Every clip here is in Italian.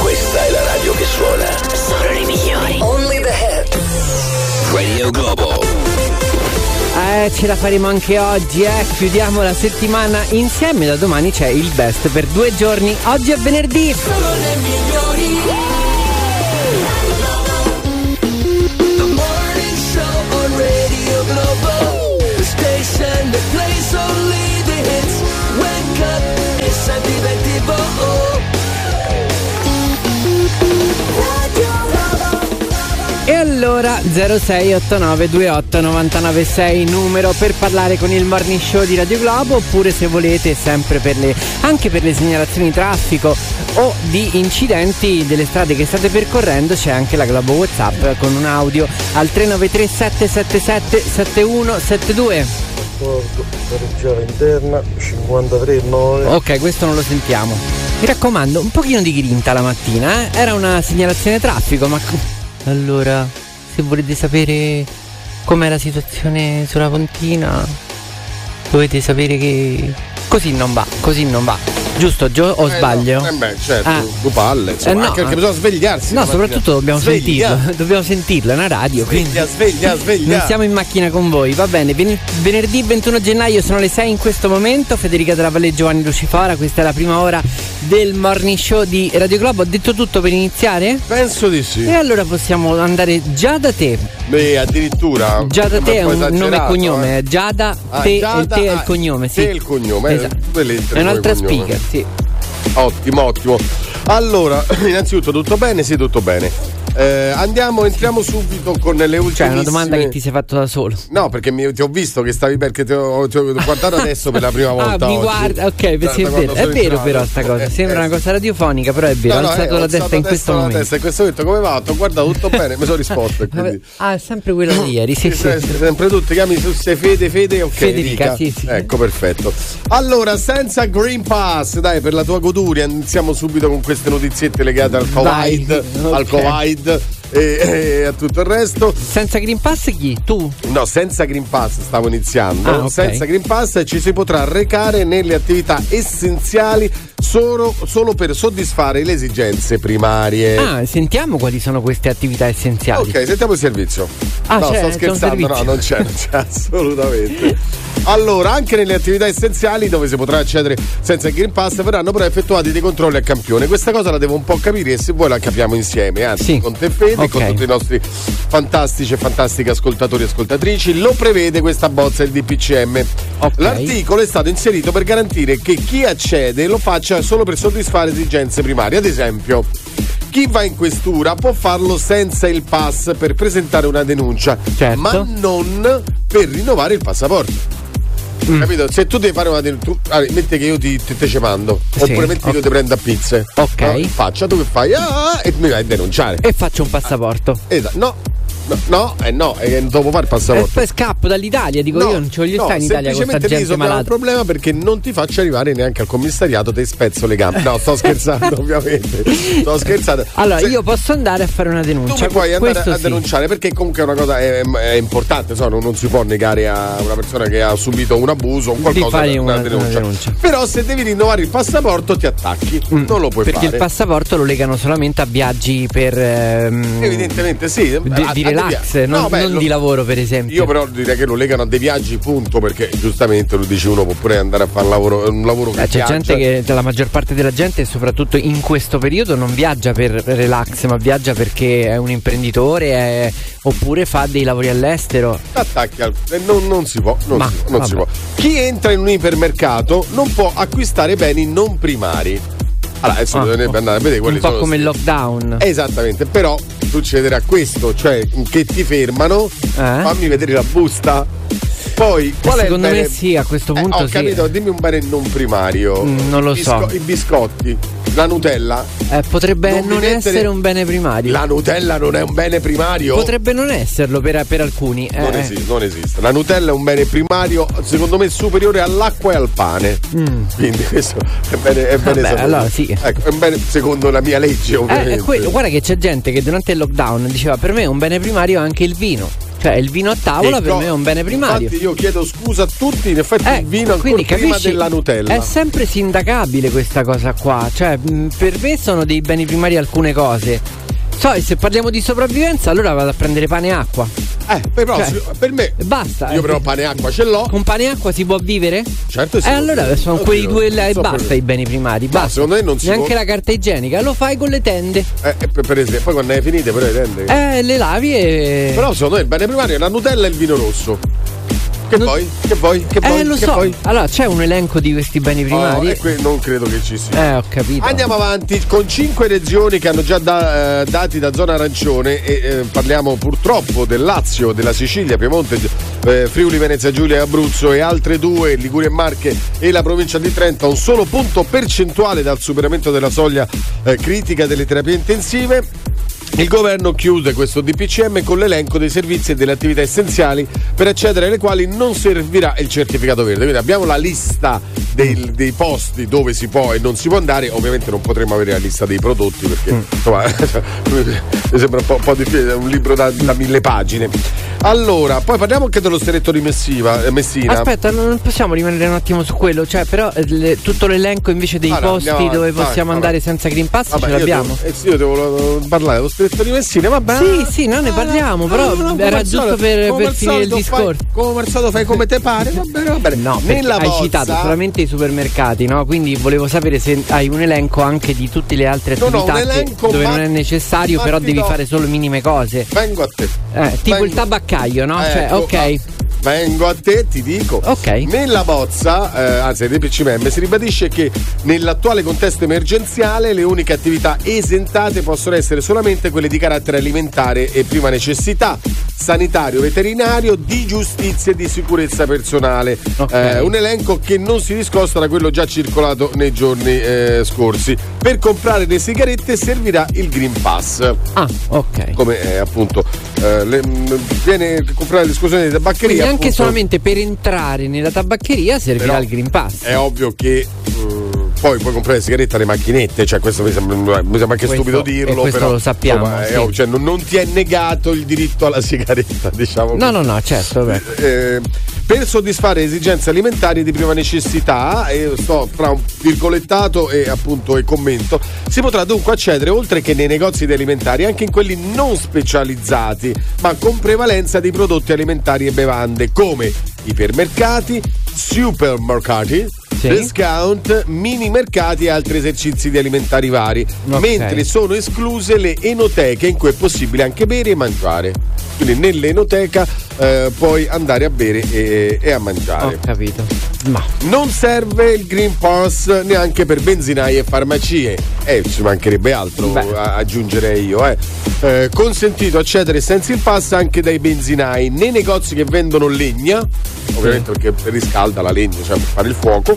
Questa è la radio che suona. Solo le migliori. Only the hits. Radio Globo. Eh, ce la faremo anche oggi, eh. Chiudiamo la settimana insieme. Da domani c'è il best per due giorni. Oggi è venerdì. Solo le migliori. Allora 0689289996 numero per parlare con il morning show di Radio Globo oppure se volete sempre per le anche per le segnalazioni di traffico o di incidenti delle strade che state percorrendo c'è anche la Globo Whatsapp con un audio al 393 777 7172. D'accordo, pareggiare interna 53 9 Ok, questo non lo sentiamo. Mi raccomando, un pochino di grinta la mattina, eh? Era una segnalazione traffico, ma allora, se volete sapere com'è la situazione sulla Pontina, dovete sapere che così non va, così non va. Giusto, Gio, o sbaglio? Eh beh, certo, Ah. due palle, insomma, Eh, no, anche perché eh. bisogna svegliarsi. No, soprattutto dobbiamo Sveglia. sentirlo. Dobbiamo sentirlo, è una radio. quindi Sveglia, sveglia, sveglia. Non siamo in macchina con voi, va bene. Ven- venerdì 21 gennaio sono le 6 in questo momento. Federica della Valle e Giovanni Lucifora, questa è la prima ora del morning show di Radio Globo. Ho detto tutto per iniziare? Penso di sì. E allora possiamo andare già da te. Beh, addirittura. Già da te è un nome e esagerato, cognome. eh. eh. Giada, Ah, te, Giada, il te è il ah, cognome, sì. te il cognome, eh, Esatto. È un'altra speaker, sì. Ottimo, ottimo. Allora, innanzitutto tutto bene? Sì, tutto bene. Eh, andiamo, entriamo subito con le ultime. Cioè, è una domanda che ti sei fatto da solo. No, perché mi- ti ho visto che stavi perché ti ho, ti ho guardato adesso per la prima volta. Ah, mi guarda, ok, sì, è vero, è vero però sta cosa. Eh, Sembra eh. una cosa radiofonica, però è vero. No, ho no, alzato eh, la ho testa in questo momento. testa in questo momento come va? Ho guardato tutto bene, mi sono risposto. Quindi. Ah, è sempre quello di ieri, sì, sì. Se- sempre tu ti chiami su se Fede Fede ok Federica, Rica. sì, sì. ecco perfetto allora senza Green Pass dai per la tua goduria iniziamo subito con queste notiziette legate al Covid al ok. Covid e, e a tutto il resto Senza Green Pass chi? Tu? No, senza Green Pass stavo iniziando. Ah, ok. Senza Green Pass ci si potrà recare nelle attività essenziali solo, solo per soddisfare le esigenze primarie. Ah, sentiamo quali sono queste attività essenziali. Ok, sentiamo il servizio. Ah, no, sto scherzando, no, non c'è, non c'è assolutamente. Allora, anche nelle attività essenziali dove si potrà accedere senza il Green Pass verranno però effettuati dei controlli a campione. Questa cosa la devo un po' capire e se vuoi la capiamo insieme, anzi Sì. con te Fede e Ok. con tutti i nostri fantastici e fantastiche ascoltatori e ascoltatrici. Lo prevede questa bozza del DPCM. Ok. L'articolo è stato inserito per garantire che chi accede lo faccia solo per soddisfare esigenze primarie. Ad esempio, chi va in questura può farlo senza il pass per presentare una denuncia, Certo. ma non per rinnovare il passaporto. Mm. Capito? Se tu devi fare una denuncia, metti che io ti, ti, te ci mando, Sì, oppure metti che io ti prendo a pizze. Ok. No? Faccia tu che fai? Ah, e mi vai a denunciare. E faccio un passaporto. Esatto. No, no, no, eh no, eh, dopo fare il E passaporto. poi scappo dall'Italia, dico No, io non ci voglio no, stare in Italia con semplicemente lì gente malata. problema perché non ti faccio arrivare neanche al commissariato te spezzo le gambe. No, sto scherzando, ovviamente. Sto scherzando. Allora, Se- io posso andare a fare una tu denuncia. mi puoi andare Questo a sì. denunciare perché comunque è una cosa è, è importante, so, non, non si può negare a una persona che ha subito un abuso o qualcosa fare una, una- denuncia. una denuncia. Però se devi rinnovare il passaporto ti attacchi, non lo puoi Mm. Perché fare. il passaporto lo legano solamente a viaggi per ehm, Evidentemente sì. di, Relax, no, non, beh, non lo- di lavoro, per esempio. Io però direi che lo legano a dei viaggi, punto, perché giustamente lui dice uno può pure andare a fare un lavoro, un lavoro che Eh, c'è piace. gente che, la maggior parte della gente, soprattutto in questo periodo, non viaggia per relax, ma viaggia perché è un imprenditore è- oppure fa dei lavori all'estero. attacchi al- eh, non, non si può, non, Ma, si, non si può. Chi entra in un ipermercato non può acquistare beni non primari. Allora, adesso Ah, dovrebbe andare a vedere quelli un po' sono come il lockdown. Esattamente, però succederà questo, cioè che ti fermano, fammi vedere la busta. Poi, qual è secondo me bene- sì, a questo Eh, punto ho sì. capito, dimmi un bene non primario. Mm, non lo I so. I biscotti, la Nutella. Eh, potrebbe Non non, mettere- essere un bene primario. La Nutella non è un bene primario. Potrebbe non esserlo per, per alcuni. eh, Non eh. esiste, non esiste. La Nutella è un bene primario, secondo me, superiore all'acqua e al pane. Quindi questo è bene, è bene Mm. Vabbè, allora sì. Ecco, è un bene secondo la mia legge, Eh, ovviamente. è quello. guarda che c'è gente che durante il lockdown diceva per me un bene primario è anche il vino. Cioè il vino a tavola per Ecco, me è un bene primario. Infatti io chiedo scusa a tutti, in effetti Eh, il vino ancora quindi prima capisci, della Nutella. È sempre sindacabile questa cosa qua. Cioè, mh, per me sono dei beni primari alcune cose. So, se parliamo di sopravvivenza, allora vado a prendere pane e acqua. Eh, però Cioè, per me basta. io eh. però pane e acqua ce l'ho. Con pane e acqua si può vivere? Certo sì. E allora sono Oddio, quei due là e so basta per- i beni primari. Basta. secondo me non si Neanche può- la carta igienica, lo fai con le tende. Eh, eh, per, esempio, poi quando è finite però le tende. Eh, le lavi e. Però secondo me il bene primario è la Nutella e il vino rosso. Che Non- poi? Che poi? Che eh, poi? lo che so. poi? Allora, c'è un elenco di questi beni primari. Oh, que- non credo che ci sia. Eh, ho capito. Andiamo avanti con cinque regioni che hanno già da- eh, dati da zona arancione e eh, parliamo purtroppo del Lazio, della Sicilia, Piemonte, eh, Friuli, Venezia Giulia e Abruzzo e altre due, Liguria e Marche e la provincia di Trento, un solo punto percentuale dal superamento della soglia eh, critica delle terapie intensive. Il governo chiude questo DPCM con l'elenco dei servizi e delle attività essenziali per accedere alle quali non servirà il certificato verde. Quindi abbiamo la lista dei, dei posti dove si può e non si può andare. Ovviamente non potremo avere la lista dei prodotti perché insomma, mi sembra un po', un po' difficile, è un libro da, da mille pagine. Allora, poi parliamo anche dello stretto di Messiva, eh, Messina. Aspetta, non possiamo rimanere un attimo su quello, cioè però eh, le- tutto l'elenco invece dei Allora, posti andiamo dove avanti, possiamo vai, andare vabbè. senza Green Pass Vabbè, ce l'abbiamo. devo, eh io devo parlare dello stretto di Messina, vabbè. Sì, sì, no, ne parliamo, però No, no, era giusto solito- per, per finire il solito fai- discorso. come solito fai come te pare, va bene, va bene. No, Nella hai bozza- citato solamente i supermercati, no? Quindi volevo sapere se hai un elenco anche di tutte le altre attività che- elenco, dove ma- non è necessario, ma però devi fare solo minime cose. Vengo a te. Eh, tipo il tabaccaio, no? cioè, Ecco, ok. Vengo a te, ti dico. Ok. Nella bozza, eh, anzi nel DPCM, si ribadisce che nell'attuale contesto emergenziale le uniche attività esentate possono essere solamente quelle di carattere alimentare e prima necessità, sanitario, veterinario, di giustizia e di sicurezza personale. Ok. Eh, un elenco che non si discosta da quello già circolato nei giorni eh, scorsi. Per comprare le sigarette servirà il Green Pass Ah, ok. come eh, appunto eh, le- mh, viene comprare l'esclusione di tabaccheria anche appunto, solamente per entrare nella tabaccheria servirà Però il Green Pass. è ovvio che mh, poi puoi comprare le sigarette alle macchinette cioè questo mi sembra, mi sembra anche Questo- stupido dirlo questo però lo sappiamo, insomma, sì. ovvio, cioè, non, non ti è negato il diritto alla sigaretta diciamo No, così. no, no, certo. Eh, per soddisfare esigenze alimentari di prima necessità, e sto tra un virgolettato e appunto e commento, si potrà dunque accedere oltre che nei negozi di alimentari anche in quelli non specializzati, ma con prevalenza di prodotti alimentari e bevande come ipermercati, supermercati, Sì. discount, mini mercati e altri esercizi di alimentari vari, Ok. mentre sono escluse le enoteche in cui è possibile anche bere e mangiare. Quindi nell'enoteca eh, puoi andare a bere e, e a mangiare. Ho capito. Ma Non serve il Green Pass neanche per benzinai e farmacie. Eh, ci mancherebbe altro, Beh. aggiungerei io. Eh. Eh, consentito accedere senza il pass anche dai benzinai nei negozi che vendono legna, ovviamente perché riscalda la legna, cioè per fare il fuoco,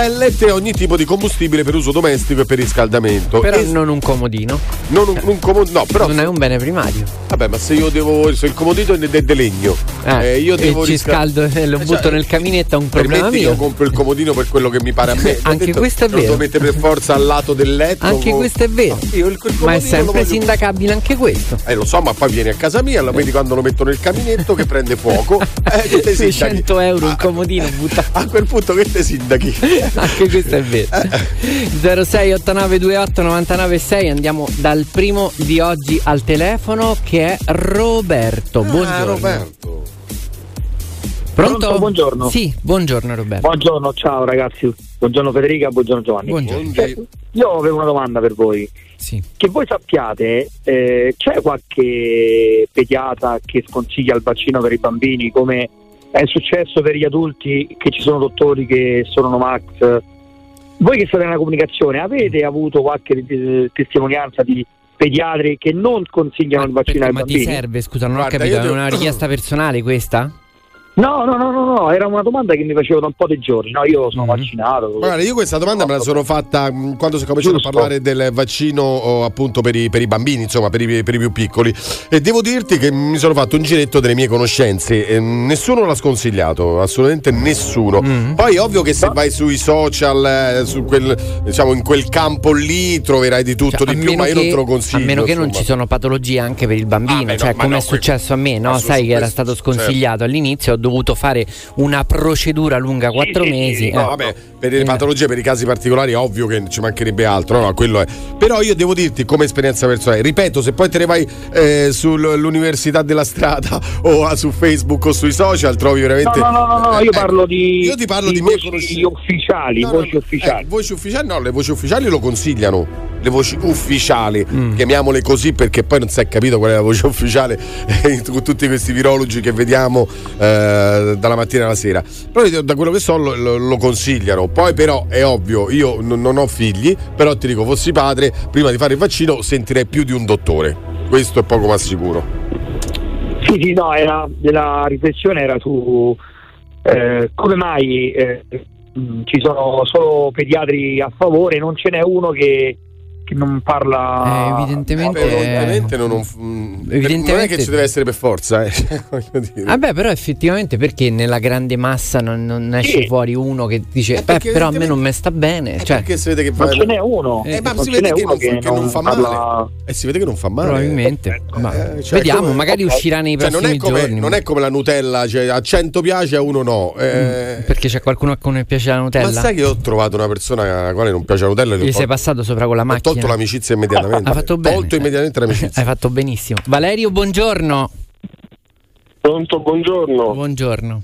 pellet e ogni tipo di combustibile per uso domestico e per riscaldamento. però E- non un comodino. non un, un como- no, però non è un bene primario. Vabbè, ma se io devo. Se il comodino è de, de legno, Eh, eh, io e devo ci risca- scaldo e lo Eh, butto cioè, nel caminetto è un problema mio. io compro il comodino per quello che mi pare a me. Anche detto, questo è non Lo vero. mette per forza al lato del letto. Anche con- questo è vero. No, io il- quel Ma è comodino sempre sindacabile anche questo. Eh, lo so, ma poi vieni a casa mia, lo vedi quando lo metto nel caminetto che prende fuoco. Eh, che te Sui sindachi? 100 euro un Ah, comodino buttato. A quel punto che te sindachi? Anche questo è vero. 068928 996 andiamo dal primo di oggi al telefono che è Roberto. Buongiorno. Ah, Roberto. Pronto? Pronto, buongiorno. Sì, buongiorno Roberto. Buongiorno, ciao ragazzi. Buongiorno Federica, buongiorno Giovanni. Buongiorno. Buongiorno. Io avevo una domanda per voi. Sì. Che voi sappiate, eh, c'è qualche pediatra che sconsiglia il vaccino per i bambini come è successo per gli adulti che ci sono dottori che sono Novax? Voi che state nella comunicazione avete avuto qualche eh, testimonianza di pediatri che non consigliano il vaccino ai ma ti bambini? serve, scusa, non Guarda, ho capito, è una richiesta personale questa? No, no, no, no, no, era una domanda che mi facevo da un po' di giorni. No, io sono vaccinato. Guarda, io questa domanda me la sono fatta mh, quando si è cominciato Giusto. a parlare del vaccino appunto per i, per i bambini, insomma, per i, per i più piccoli. E devo dirti che mi sono fatto un giretto delle mie conoscenze. e nessuno l'ha sconsigliato, assolutamente nessuno. Poi è ovvio che se vai sui social, eh, su quel, diciamo, in quel campo lì troverai di tutto Cioè, di più, ma io che- non te lo consiglio. A meno che non insomma. ci sono patologie anche per il bambino, Ah, beh, cioè come no, è successo a me, no? Sai che era stato certo. sconsigliato all'inizio, ho dovuto fare una procedura lunga quattro sì, sì, mesi. No, eh. vabbè, per le Eh. patologie, per i casi particolari, è ovvio che ci mancherebbe altro, no, quello è. Però io devo dirti, come esperienza personale, ripeto, se poi te ne vai eh, sull'università della strada o a- su Facebook o sui social, trovi No, veramente. no, no, no, no, io Eh, parlo di, Io ti parlo di, mie voci conoscenze. ufficiali, No, no, voci no, ufficiali. eh, voci ufficiali no, le voci ufficiali lo consigliano. Le voci ufficiali, Mm. chiamiamole così perché poi non si è capito qual è la voce ufficiale con tutti questi virologi che vediamo eh, dalla mattina alla sera. Però da quello che so lo, lo- consigliano. Poi però è ovvio, io non, non ho figli, però ti dico, fossi padre, prima di fare il vaccino sentirei più di un dottore. Questo è poco ma sicuro. Sì, sì, no, era, la riflessione era su eh, come mai eh, ci sono solo pediatri a favore, non ce n'è uno che non parla. Eh, evidentemente- Però, ovviamente non, non- mm, Evidentemente- non è che ci deve essere per forza, eh. dire. Vabbè, però effettivamente perché nella grande massa non, non esce Sì. fuori uno che dice, Eh, beh, però a me evidentemente- non mi sta bene. Eh, Cioè, perché si vede che Non fa- ce n'è uno. Eh, ma non si ce vede n'è che uno non, fa, che non fa male. parla- E si vede che non fa male. probabilmente. Ma Eh, cioè, vediamo, come- magari uscirà nei Cioè, non, prossimi è come, giorni. non è come la Nutella, cioè a 100 piace, a uno no. Eh, Perché c'è qualcuno a cui non piace la ma Nutella? sai che ho trovato una persona alla quale non piace la Nutella? e gli sei passato sopra con la macchina. Tolto l'amicizia immediatamente. Hai fatto bene. Tolto immediatamente l'amicizia. Hai fatto benissimo. Valerio, buongiorno. Pronto, buongiorno. Buongiorno.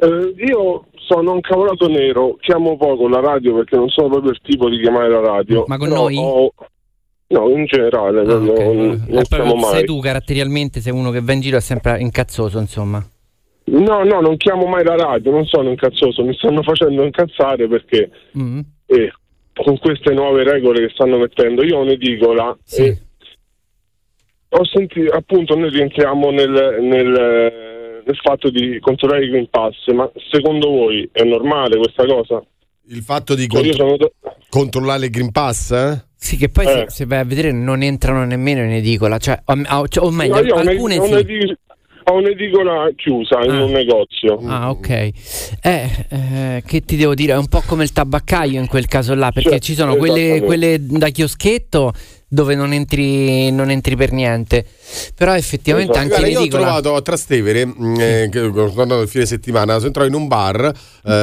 Eh, io sono un cavolato nero, chiamo poco la radio perché non sono proprio il tipo di chiamare la radio. Ma con noi? ho- No, in generale, Ah, proprio ok. non, Eh, non però chiamo mai. sei tu caratterialmente, sei uno che va in giro è sempre incazzoso, insomma. No, no, non chiamo mai la radio, non sono incazzoso, mi stanno facendo incazzare perché Mm, eh, con queste nuove regole che stanno mettendo, io ho un'edicola Sì. e ho sentito, appunto, noi rientriamo nel, nel, eh, nel fatto di controllare i Green Pass, ma secondo voi è normale questa cosa? Il fatto di Cioè, io contro- sono... controllare il Green Pass? eh? Sì, che poi se, Eh. se vai a vedere non entrano nemmeno in edicola, cioè, o, o- cioè, meglio, No, ho, alcune un'ed- sì. Ho ho un'edicola chiusa in Ah. un negozio. Ah, ok. Eh, eh, che ti devo dire? È un po' come il tabaccaio in quel caso là, perché Certo, ci sono quelle, esattamente. quelle da chioschetto dove non entri, non entri per niente. Però effettivamente Esatto. anche Guarda, io ho l'edicola... trovato a Trastevere, mh, eh, andavo il fine settimana, sono entrato in un bar eh,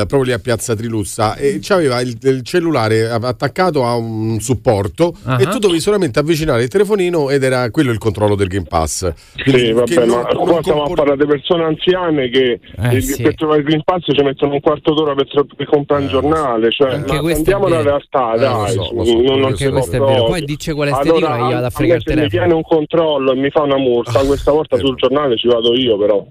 proprio lì a Piazza Trilussa e c'aveva il, il cellulare attaccato a un supporto Ah. e tu dovevi solamente avvicinare il telefonino ed era quello il controllo del Green Pass. Quindi Sì, vabbè, non- ma non qua stiamo a compor- parlare di persone anziane che Eh, il- sì. per trovare il Green Pass ci mettono un quarto d'ora per, per comprare un giornale. Cioè, Anche ma andiamo alla realtà, Eh, lo dai, so, lo so, non, non. Poi dice qual è Allora, edicola e io vado a a fregare me il se mi telefono. viene un controllo e mi fa una multa, questa volta sul giornale ci vado io però.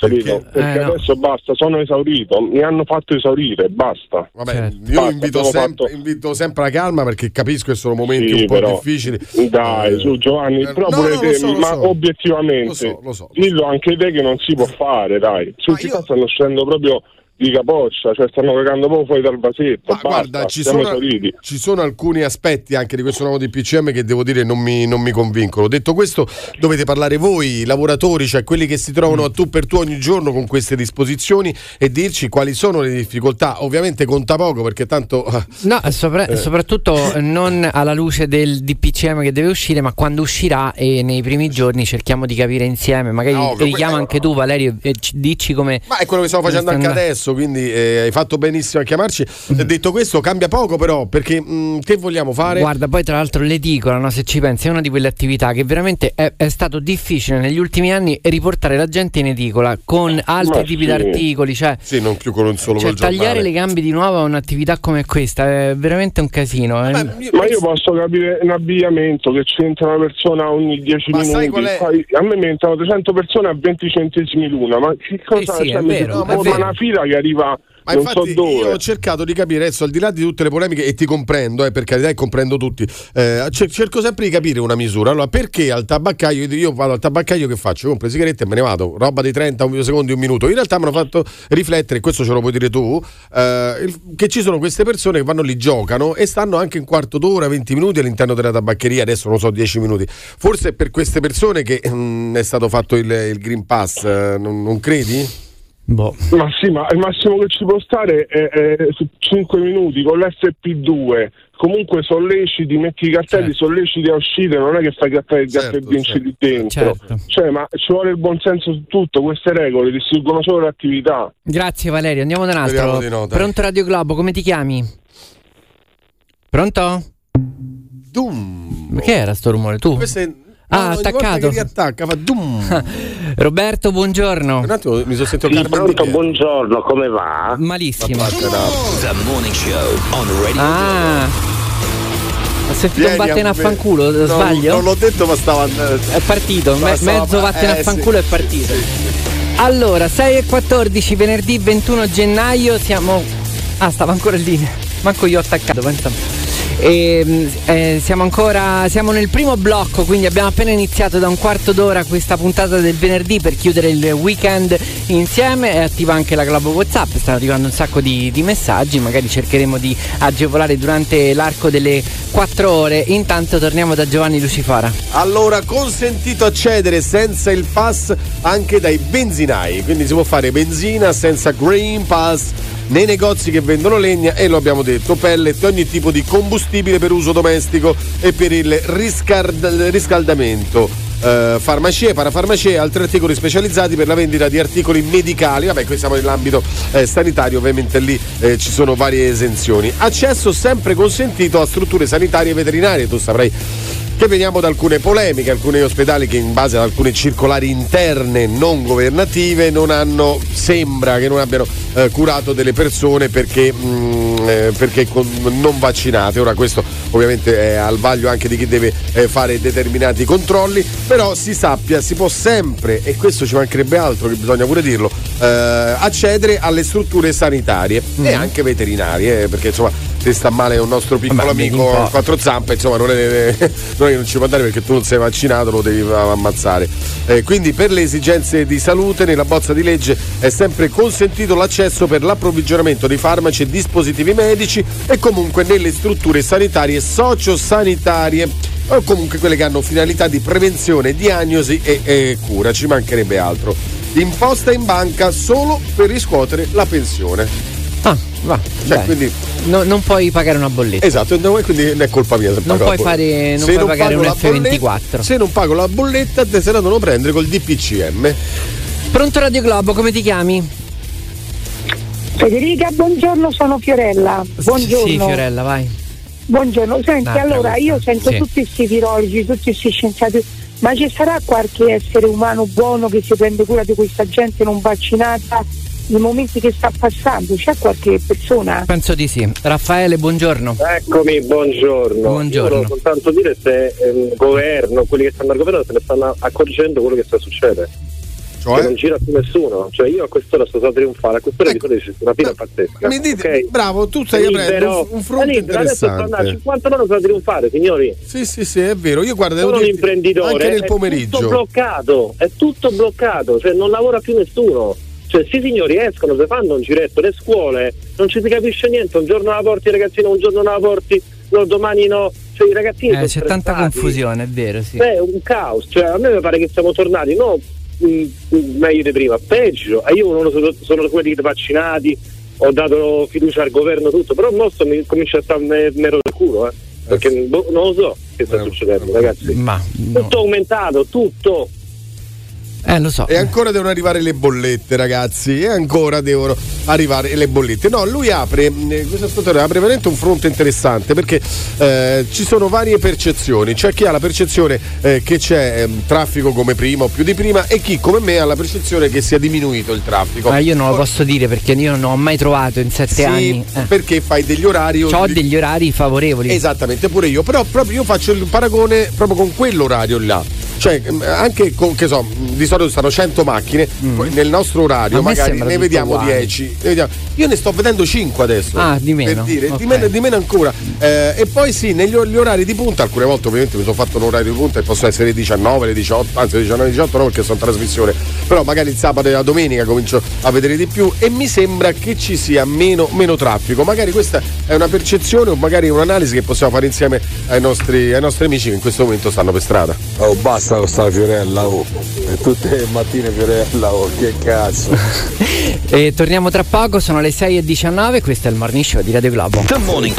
Capito? Perché? Perché Eh, no. adesso basta, sono esaurito, mi hanno fatto esaurire, basta. Vabbè, Certo. io Basta, invito sempre, fatto- invito sempre la calma perché capisco che sono momenti Sì, un po' però- difficili. Dai, Eh, su Giovanni, eh, però no, pure no, te, lo so, lo ma so. obiettivamente, Lo so, lo so. dillo anche te che non si può fare, dai. Sul Ma io- città stanno scendendo proprio di capoccia, cioè stanno cagando proprio fuori dal vasetto. Ma basta, guarda, ci sono, ci sono alcuni aspetti anche di questo nuovo DPCM che devo dire non mi, non mi convincono. Detto questo, dovete parlare voi, i lavoratori, cioè quelli che si trovano a tu per tu ogni giorno con queste disposizioni e dirci quali sono le difficoltà. Ovviamente conta poco perché tanto No, sopra- soprattutto eh, non alla luce del DPCM che deve uscire, ma quando uscirà e nei primi giorni cerchiamo di capire insieme. Magari ovvio, richiama anche tu, Valerio, e ci- dici come. Ma è quello che stiamo facendo anche adesso, quindi eh, hai fatto benissimo a chiamarci. Mm. Eh, Detto questo, cambia poco però, perché mh, che vogliamo fare? Guarda, poi tra l'altro l'edicola, no, se ci pensi, è una di quelle attività che veramente è, è stato difficile negli ultimi anni riportare la gente in edicola con altri Ma tipi sì. di articoli, cioè, Sì, non più con un solo cioè tagliare le gambe di nuovo a un'attività come questa è veramente un casino. eh. Ma io- Ma io posso capire un abbigliamento che c'entra una persona ogni 10 Ma minuti. sai qual è? Poi a me mi entrano 300 persone a 20 centesimi l'una. Ma che cosa sì, cioè, è vero, si è vero. una fila che arriva Ma non infatti so dove. io ho cercato di capire adesso, al di là di tutte le polemiche, e ti comprendo, eh, per carità, e comprendo tutti, eh, cer- cerco sempre di capire una misura. Allora, perché al tabaccaio, io vado al tabaccaio che faccio? Compro le sigarette e me ne vado, roba di 30 un secondi, un minuto. In realtà mi hanno fatto riflettere, e questo ce lo puoi dire tu, eh, che ci sono queste persone che vanno lì, giocano e stanno anche un quarto d'ora, 20 minuti all'interno della tabaccheria, adesso non so, 10 minuti. Forse è per queste persone che mm, è stato fatto il, il Green Pass, eh, non, non credi? Boh. Ma sì, ma il massimo che ci può stare è, è su 5 minuti con l'FP2. Comunque solleciti, metti i cartelli, Certo. solleciti a uscire, non è che fai cartelli il gatto Certo, e vinci certo. lì dentro. Certo. Cioè, ma ci vuole il buonsenso su tutto, queste regole distruggono solo l'attività. Grazie Valerio, andiamo da un altro. No. Pronto Radio Globo, come ti chiami? Pronto? Dum. Ma che era sto rumore? Tu? Questo è... Ah, ogni volta attaccato. che riattacca, fa dum. Roberto, buongiorno. Un attimo, mi sono sentito Sì, pronto, buongiorno, come va? Malissimo. The Morning Show on Radio Ah. Ho sentito un vattene a fanculo, No, sbaglio? Non l'ho detto, ma stava. È partito, me- Stava- mezzo vattene eh, a fanculo sì. è partito. Sì, sì. Allora, 6 e 14, venerdì 21 gennaio, siamo... Ah, stava ancora in linea. Manco io ho attaccato, pensa. E, eh, siamo ancora siamo nel primo blocco quindi abbiamo appena iniziato da un quarto d'ora questa puntata del venerdì per chiudere il weekend insieme. È attiva anche la Globo Whatsapp stanno arrivando un sacco di, di messaggi magari cercheremo di agevolare durante l'arco delle 4 ore. Intanto torniamo da Giovanni Lucifora. Allora, consentito accedere senza il pass anche dai benzinai. Quindi si può fare benzina senza Green Pass nei negozi che vendono legna e lo abbiamo detto, pellet, ogni tipo di combustibile per uso domestico e per il riscald- riscaldamento. eh, farmacie, parafarmacie e altri articoli specializzati per la vendita di articoli medicali. Vabbè, qui siamo nell'ambito eh, sanitario, ovviamente lì eh, ci sono varie esenzioni. Accesso sempre consentito a strutture sanitarie e veterinarie, tu saprai che veniamo da alcune polemiche, alcuni ospedali che in base ad alcune circolari interne non governative non hanno, sembra che non abbiano eh, curato delle persone perché, mm, eh, perché con- non vaccinate. Ora questo ovviamente è al vaglio anche di chi deve eh, fare determinati controlli, però si sappia, si può sempre, e questo ci mancherebbe altro che bisogna pure dirlo, eh, accedere alle strutture sanitarie e anche veterinarie, eh, perché insomma se sta male un nostro piccolo Vabbè, amico a quattro zampe, insomma, non è, non è che non ci può andare perché tu non sei vaccinato, lo devi ammazzare. Eh, quindi, per le esigenze di salute, nella bozza di legge è sempre consentito l'accesso per l'approvvigionamento di farmaci e dispositivi medici e comunque nelle strutture sanitarie sociosanitarie o comunque quelle che hanno finalità di prevenzione, diagnosi e, e cura, ci mancherebbe altro. Imposta in banca solo per riscuotere la pensione. Va Cioè, quindi No, non puoi pagare una bolletta Esatto, no, e quindi non è colpa mia. se Non puoi fare- non Se puoi pagare pago un la F24. bolletta- se non pago la bolletta, te se la devono prendere col DPCM. Pronto Radio Globo, come ti chiami? Federica, buongiorno, sono Fiorella. Buongiorno. Sì, Fiorella, vai. Buongiorno, senti, Un'altra allora io sento Sì. tutti questi virologi, tutti questi scienziati, ma ci sarà qualche essere umano buono che si prende cura di questa gente non vaccinata nei momenti che sta passando? C'è qualche persona? Penso di sì. Raffaele, buongiorno. Eccomi, buongiorno. Buongiorno. Io volevo soltanto dire se il governo, quelli che stanno al governo, se ne stanno accorgendo quello che sta succedendo. Che non Cioè, gira più nessuno. Cioè io a quest'ora sto a trionfare, a quest'ora Ecco. di solito c'è una fila pazzesca. mi dite, ok? bravo, tu stai aprendo un, un fronte È libero, adesso sto andando a interessante. 50 anni a trionfare, signori. Sì, sì, sì, è vero. Io guarda, Sono un imprenditore, anche nel è tutto pomeriggio. bloccato, è tutto bloccato, cioè non lavora più nessuno. Cioè, sì signori escono, si fanno un giretto, le scuole, non ci si capisce niente, un giorno la porti ragazzino, un giorno la porti, no, domani no. Cioè i ragazzini Eh, sono c'è tanta confusione, è vero, sì. È un caos, cioè a me mi pare che siamo tornati, no mm, mm, meglio di prima, peggio. E io uno sono, sono quelli vaccinati, ho dato fiducia al governo tutto, però mostro mi comincia a stare me- mero del culo, eh. Perché boh, non lo so che sta succedendo, ragazzi. Ma no. Tutto aumentato, tutto. Eh, lo so. E ancora devono arrivare le bollette, ragazzi. E ancora devono arrivare le bollette. No, lui apre, mh, questo ascoltatore apre veramente un fronte interessante perché eh, ci sono varie percezioni. C'è chi ha la percezione eh, che c'è ehm, traffico come prima o più di prima, e chi come me ha la percezione che sia diminuito il traffico. Ma io non lo posso dire perché io non ho mai trovato in sette Sì, anni. Eh. perché fai degli orari. Ho degli orari favorevoli. Esattamente, pure io. Però proprio io faccio il paragone proprio con quell'orario là. Cioè, anche con, che so, di solito stanno 100 macchine, poi nel nostro orario Mm. Magari ne vediamo uguale. 10. ne vediamo- Io ne sto vedendo 5 adesso. Ah, di meno. Per dire, Ok. di, meno, di meno ancora. Eh, e poi sì, negli or- gli orari di punta, alcune volte ovviamente mi sono fatto un orario di punta e possono essere le 19, le 18, anzi le 19, le 18 no perché sono in trasmissione. Però magari il sabato e la domenica comincio a vedere di più e mi sembra che ci sia meno, meno traffico. Magari questa è una percezione o magari un'analisi che possiamo fare insieme ai nostri, ai nostri amici che in questo momento stanno per strada. Oh basta con sta Fiorella, oh. E tutte le mattine Fiorella, oh, che cazzo. E torniamo tra poco, sono le 6.19, questo è il morning show di Radio Globo. The Morning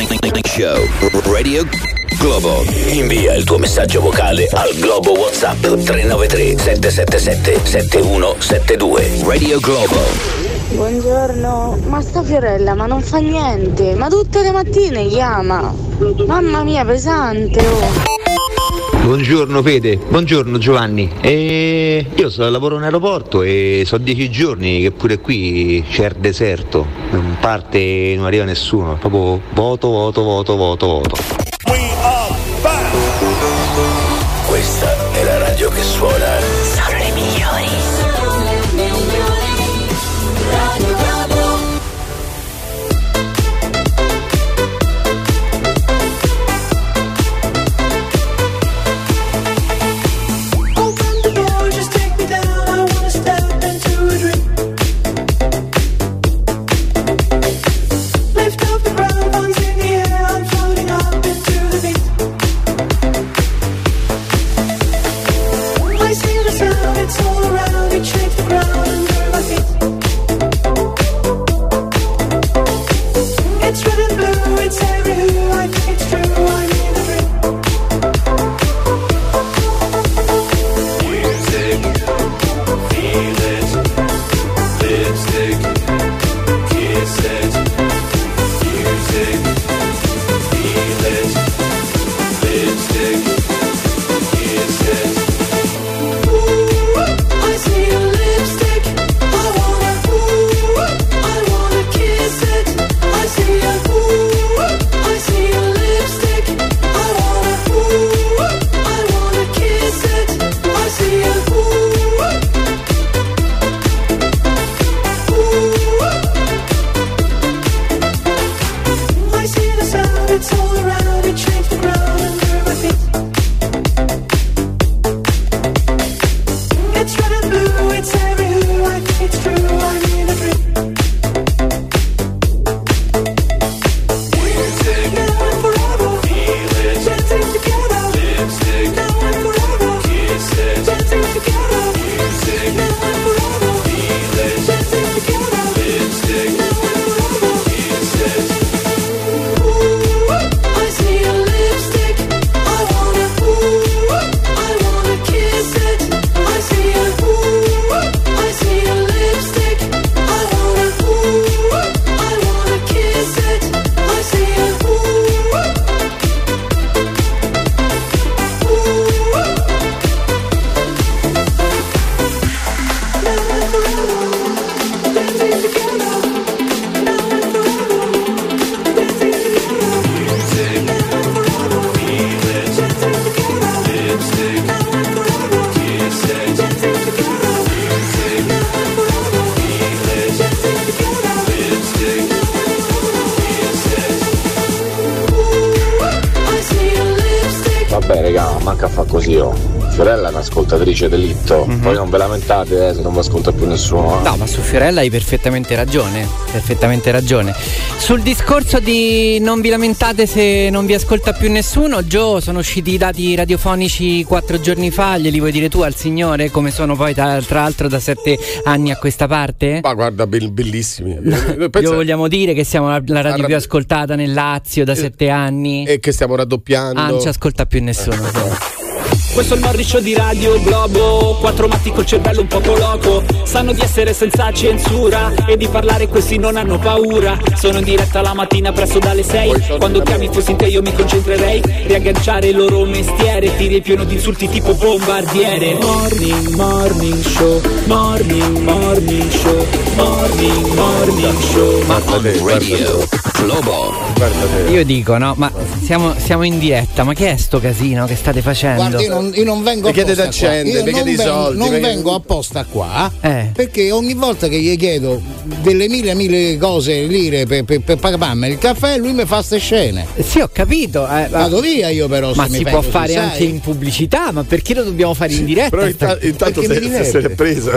Show. Radio Globo. Invia il tuo messaggio vocale al Globo WhatsApp 393 777 7172. Radio Globo. Buongiorno, ma sta Fiorella ma non fa niente, ma tutte le mattine chiama. Mamma mia, pesante. Oh. Buongiorno Fede, buongiorno Giovanni. E io so, lavoro in aeroporto e so dieci giorni che pure qui c'è il deserto, non parte, non arriva nessuno, proprio voto, voto, voto, voto, voto. Oh. Fiorella è un'ascoltatrice delitto, poi non ve lamentate eh, se non vi ascolta più nessuno. eh. No, ma su Fiorella hai perfettamente ragione, perfettamente ragione. Sul discorso di non vi lamentate se non vi ascolta più nessuno, Gio, sono usciti i dati radiofonici quattro giorni fa, glieli vuoi dire tu al signore come sono poi tra, tra l'altro da sette anni a questa parte? Ma guarda, bell- bellissimi. Pensa- vogliamo dire che siamo la, la radio Arra- più ascoltata nel Lazio da sette anni? E che stiamo raddoppiando. Ah, non ci ascolta più nessuno. Questo è il morning show di Radio Globo. Quattro matti col cervello un poco loco. Sanno di essere senza censura E di parlare questi non hanno paura. Sono in diretta la mattina presto dalle 6 Quando chiami fossi in te io mi concentrerei Riagganciare il loro mestiere. Ti riempiono di insulti tipo bombardiere. Morning, morning show. Morning, morning show. Morning, morning show. Te, guarda. Radio Globo. Io dico, no, ma siamo, siamo in diretta, ma che è sto casino che state facendo? Guarda, io non, io non vengo Mi chiede apposta. Io mi non, vengo, soldi, non mi chiede- vengo apposta qua Eh. perché ogni volta che gli chiedo delle mille mille cose lire per, per, per pagarmi il caffè lui mi fa ste scene. Sì, ho capito. eh, ma- Vado via io però Ma se mi si fai può fare sai? anche in pubblicità, ma perché lo dobbiamo fare in diretta? Però inta- intanto Perché se, se se l'è presa.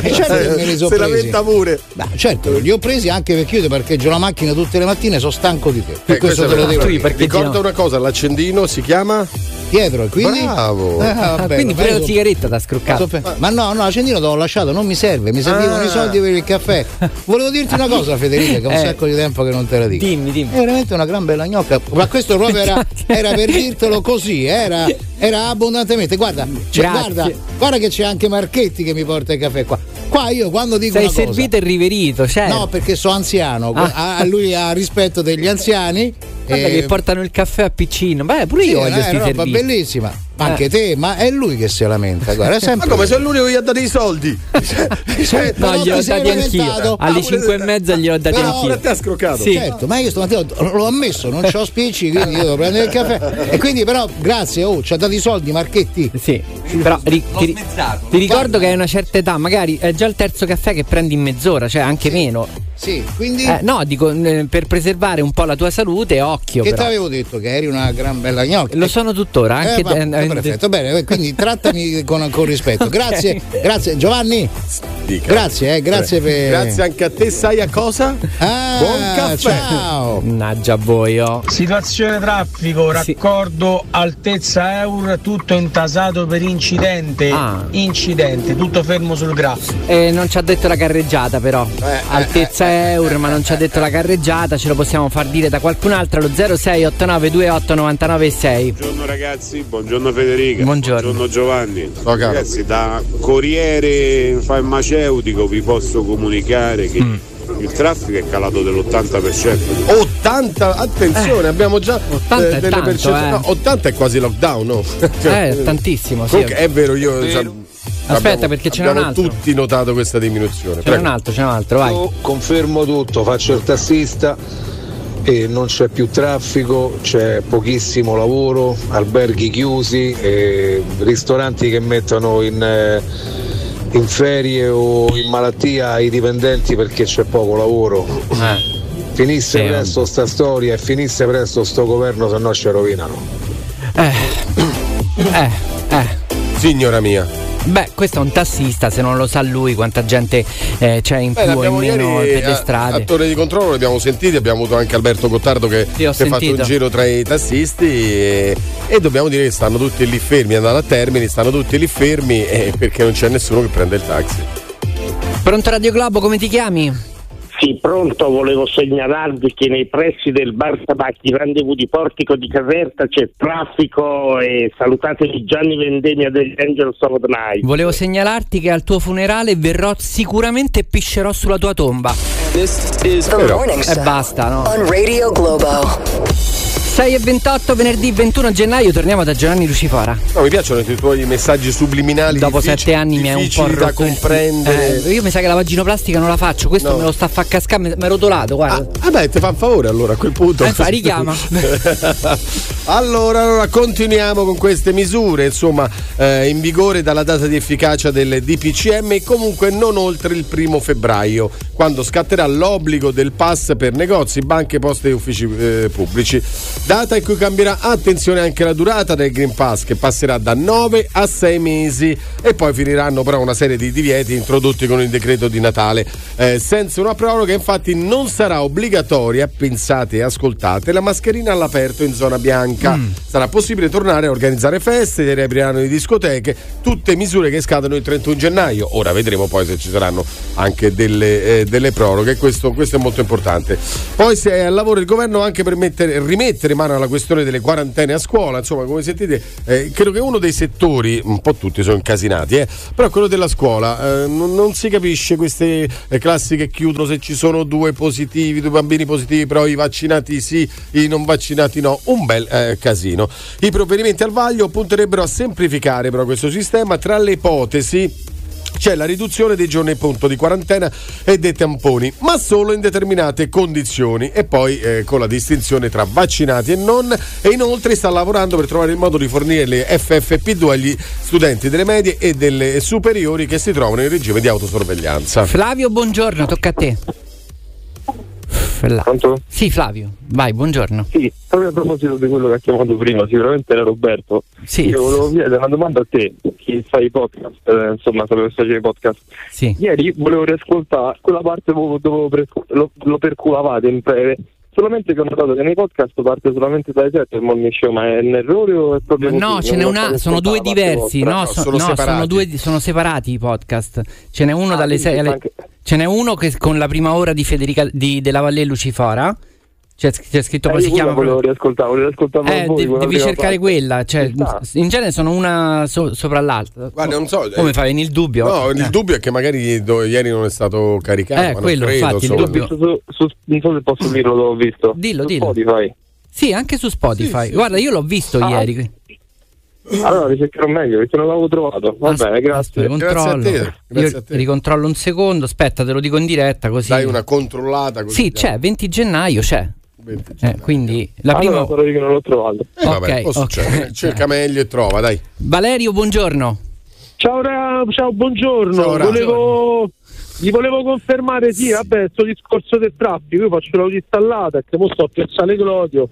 Eh, certo so se presi. lamenta pure. Ma certo, li ho presi anche perché io ti parcheggio la macchina tutte le mattine, sono stanco di te. Per Eh, questo questo te lo devo dire. Ricorda una cosa, l'accendino si chiama Pietro, e quindi? Bravo. Eh, vabbè, Quindi pure la sigaretta da scruccato. Ma no, no, l'accendino te l'ho lasciato, non mi serve, mi servivano Ah. i soldi per il caffè. Volevo dirti una cosa, Federica, che è un Eh. sacco di tempo che non te la dico. Dimmi, dimmi. È veramente una gran bella gnocca. Ma questo proprio era, era per dirtelo così, era, era abbondantemente. Guarda, guarda, guarda che c'è anche Marchetti che mi porta il caffè qua. Qua io quando dico Sei una cosa- servito e riverito, certo. No, perché sono anziano, Ah. a, lui ha rispetto degli anziani. Guarda eh, che portano il caffè a piccino. Beh, pure sì, io voglio una sti roba servizi. bellissima. Ma Eh. anche te, ma è lui che si lamenta, guarda, è Ma sempre come lui. sono l'unico che gli ha dato i soldi? Cioè, No, gliel'ho ti sei dati anch'io. Alle Ah, 5 e mezza gliel'ho dati Però- anch'io. Pure a te ha scroccato. Sì. Certo, ma io stamattina ho- l'ho ammesso, non c'ho spicci, quindi io devo prendere il caffè. E quindi però, grazie, oh, ci ha dato i soldi Marchetti. Sì, però ri- ti, ti ricordo che hai una certa età, magari è già il terzo caffè che prendi in mezz'ora, cioè anche meno. Sì, quindi Eh, no, dico eh, per preservare un po' la tua salute, occhio. che ti avevo detto che eri una gran bella gnocca. Lo sono tuttora, anche Eh, va- eh, eh, perfetto, bene, quindi trattami con, con rispetto. Grazie, grazie Giovanni. Dica. Grazie, eh, grazie per. Grazie anche a te, sai a cosa? Ah, Buon caffè. Ciao. Mannaggia a voi, oh. Situazione traffico, raccordo altezza Eur, tutto intasato per incidente. Ah. Incidente, tutto fermo sul grafo. Eh, non ci ha detto la carreggiata però. Eh, Altezza euro, ma non ci ha detto la carreggiata, ce lo possiamo far dire da qualcun altro allo 0689289996. Buongiorno ragazzi, buongiorno Federica. Buongiorno. Giovanni. caro. Ragazzi, da corriere farmaceutico vi posso comunicare che Mm. il traffico è calato dell'80%. 80, attenzione, abbiamo già 80 è delle tanto, percentuali. eh. no, 80 è quasi lockdown, no? Eh, tantissimo, sì. Comunque, è vero, io. cioè, Aspetta, abbiamo- perché ce n'è un abbiamo altro. tutti notato questa diminuzione. C'è Prego. un altro, c'è un altro, vai. Io confermo tutto, faccio il tassista e non c'è più traffico, c'è pochissimo lavoro, alberghi chiusi, e ristoranti che mettono in, eh, in ferie o in malattia i dipendenti perché c'è poco lavoro. Finisse Sì, presto sta storia e finisse presto sto governo, se no ci rovinano. Eh, eh, eh. Signora mia. Beh, questo è un tassista, se non lo sa lui quanta gente eh, c'è in Beh, più o in meno per le strade. A Torre di Controllo l'abbiamo sentiti, abbiamo avuto anche Alberto Gottardo che, Sì, che ha fatto sentito. un giro tra i tassisti e, e dobbiamo dire che stanno tutti lì fermi, andando a Termini, stanno tutti lì fermi eh, perché non c'è nessuno che prende il taxi. Pronto Radio Globo, come ti chiami? Sì, pronto, volevo segnalarvi che nei pressi del bar tabacchi Rendezvous di Portico di Caserta c'è traffico e salutatemi Gianni Vendemia degli Angels of the Night. Volevo segnalarti che al tuo funerale verrò sicuramente e piscerò sulla tua tomba. The Morning E basta, no? on Radio Globo. 6 e 28, venerdì 21 gennaio, torniamo da Giovanni Lucifora. No, mi piacciono i tuoi messaggi subliminali. Dopo sette anni mi è un po' da rotto il- comprendere. Eh, io mi sa che la vaginoplastica non la faccio, questo No. me lo sta a far cascare, mi è rotolato, guarda. Vabbè, ti fa un favore allora a quel punto. Eh, fa, richiama. allora, allora, continuiamo con queste misure, insomma, eh, in vigore dalla data di efficacia del DPCM e comunque non oltre il primo febbraio, quando scatterà l'obbligo del pass per negozi, banche, poste e uffici eh, pubblici. Data in cui cambierà, attenzione, anche la durata del Green Pass, che passerà da 9 a 6 mesi e poi finiranno però una serie di divieti introdotti con il decreto di Natale. Eh, senza una proroga, infatti, non sarà obbligatoria, pensate e ascoltate, la mascherina all'aperto in zona bianca. Sarà possibile tornare a organizzare feste, riapriranno le discoteche, tutte misure che scadono il 31 gennaio. Ora vedremo poi se ci saranno anche delle, eh, delle proroghe, questo, questo è molto importante. Poi se è al lavoro il governo anche per mettere- rimettere mano alla questione delle quarantene a scuola, insomma, come sentite, eh, credo che uno dei settori, un po' tutti sono incasinati, eh, però quello della scuola, eh, non, non si capisce queste eh, classi che chiudono se ci sono due positivi, due bambini positivi, però i vaccinati sì, i non vaccinati no, un bel eh, casino. I provvedimenti al vaglio punterebbero a semplificare però questo sistema tra le ipotesi c'è la riduzione dei giorni appunto di quarantena e dei tamponi, ma solo in determinate condizioni e poi eh, con la distinzione tra vaccinati e non e inoltre sta lavorando per trovare il modo di fornire le FFP2 agli studenti delle medie e delle superiori che si trovano in regime di autosorveglianza. Flavio, buongiorno, tocca a te. Fla- Sì, Flavio, vai, buongiorno. Sì, proprio a proposito di quello che ha chiamato prima, sicuramente era Roberto. Sì. Io volevo chiedere una domanda a te, chi fa i podcast, eh, insomma, sapevo che facevi i podcast. Sì. Ieri volevo riascoltare quella parte dove, dove presco- lo, lo perculavate in breve. Solamente che ho notato che nei podcast parte solamente dalle 7 il morning show, ma è un errore o è proprio No, così? ce n'è una, so, sono due diversi, no, so- no, sono, due, sono separati i podcast. Ce n'è uno Ah, dalle quindi 6 alle anche- Ce n'è uno che con la prima ora di Federica di, della Valle Lucifora. C'è, c'è scritto Eh, come si chiama. volevo riascoltare, volevo riascoltarla Eh, voi, de- devi cercare parte. quella. Cioè, in genere sono una so- sopra l'altra. Guarda, non so. Come eh, fai? Il dubbio? No, il Eh. dubbio è che magari do- ieri non è stato caricato. Eh, quello, credo, infatti, il insomma. dubbio- L'ho visto su, su- non so se posso dirlo dove ho visto. Dillo, Su dillo. Spotify. Sì, anche su Spotify. Guarda, io l'ho visto Ah. ieri. Allora ricercherò meglio perché non l'avevo trovato. Va bene, grazie. Controllo. Io ricontrollo un secondo. Aspetta, te lo dico in diretta così. Dai una controllata così. Sì, c'è, 20 gennaio c'è. Eh, quindi la prima. Allora io non l'ho trovato. Eh, vabbè, Ok, può ok. succedere. Cerca meglio e trova, dai. Valerio, buongiorno. Ciao, ra- ciao, buongiorno. Ciao, Ra. volevo, gli volevo confermare, sì, vabbè, questo discorso del traffico. Io faccio l'autostallata, che mo sto a Piazzale Clodio.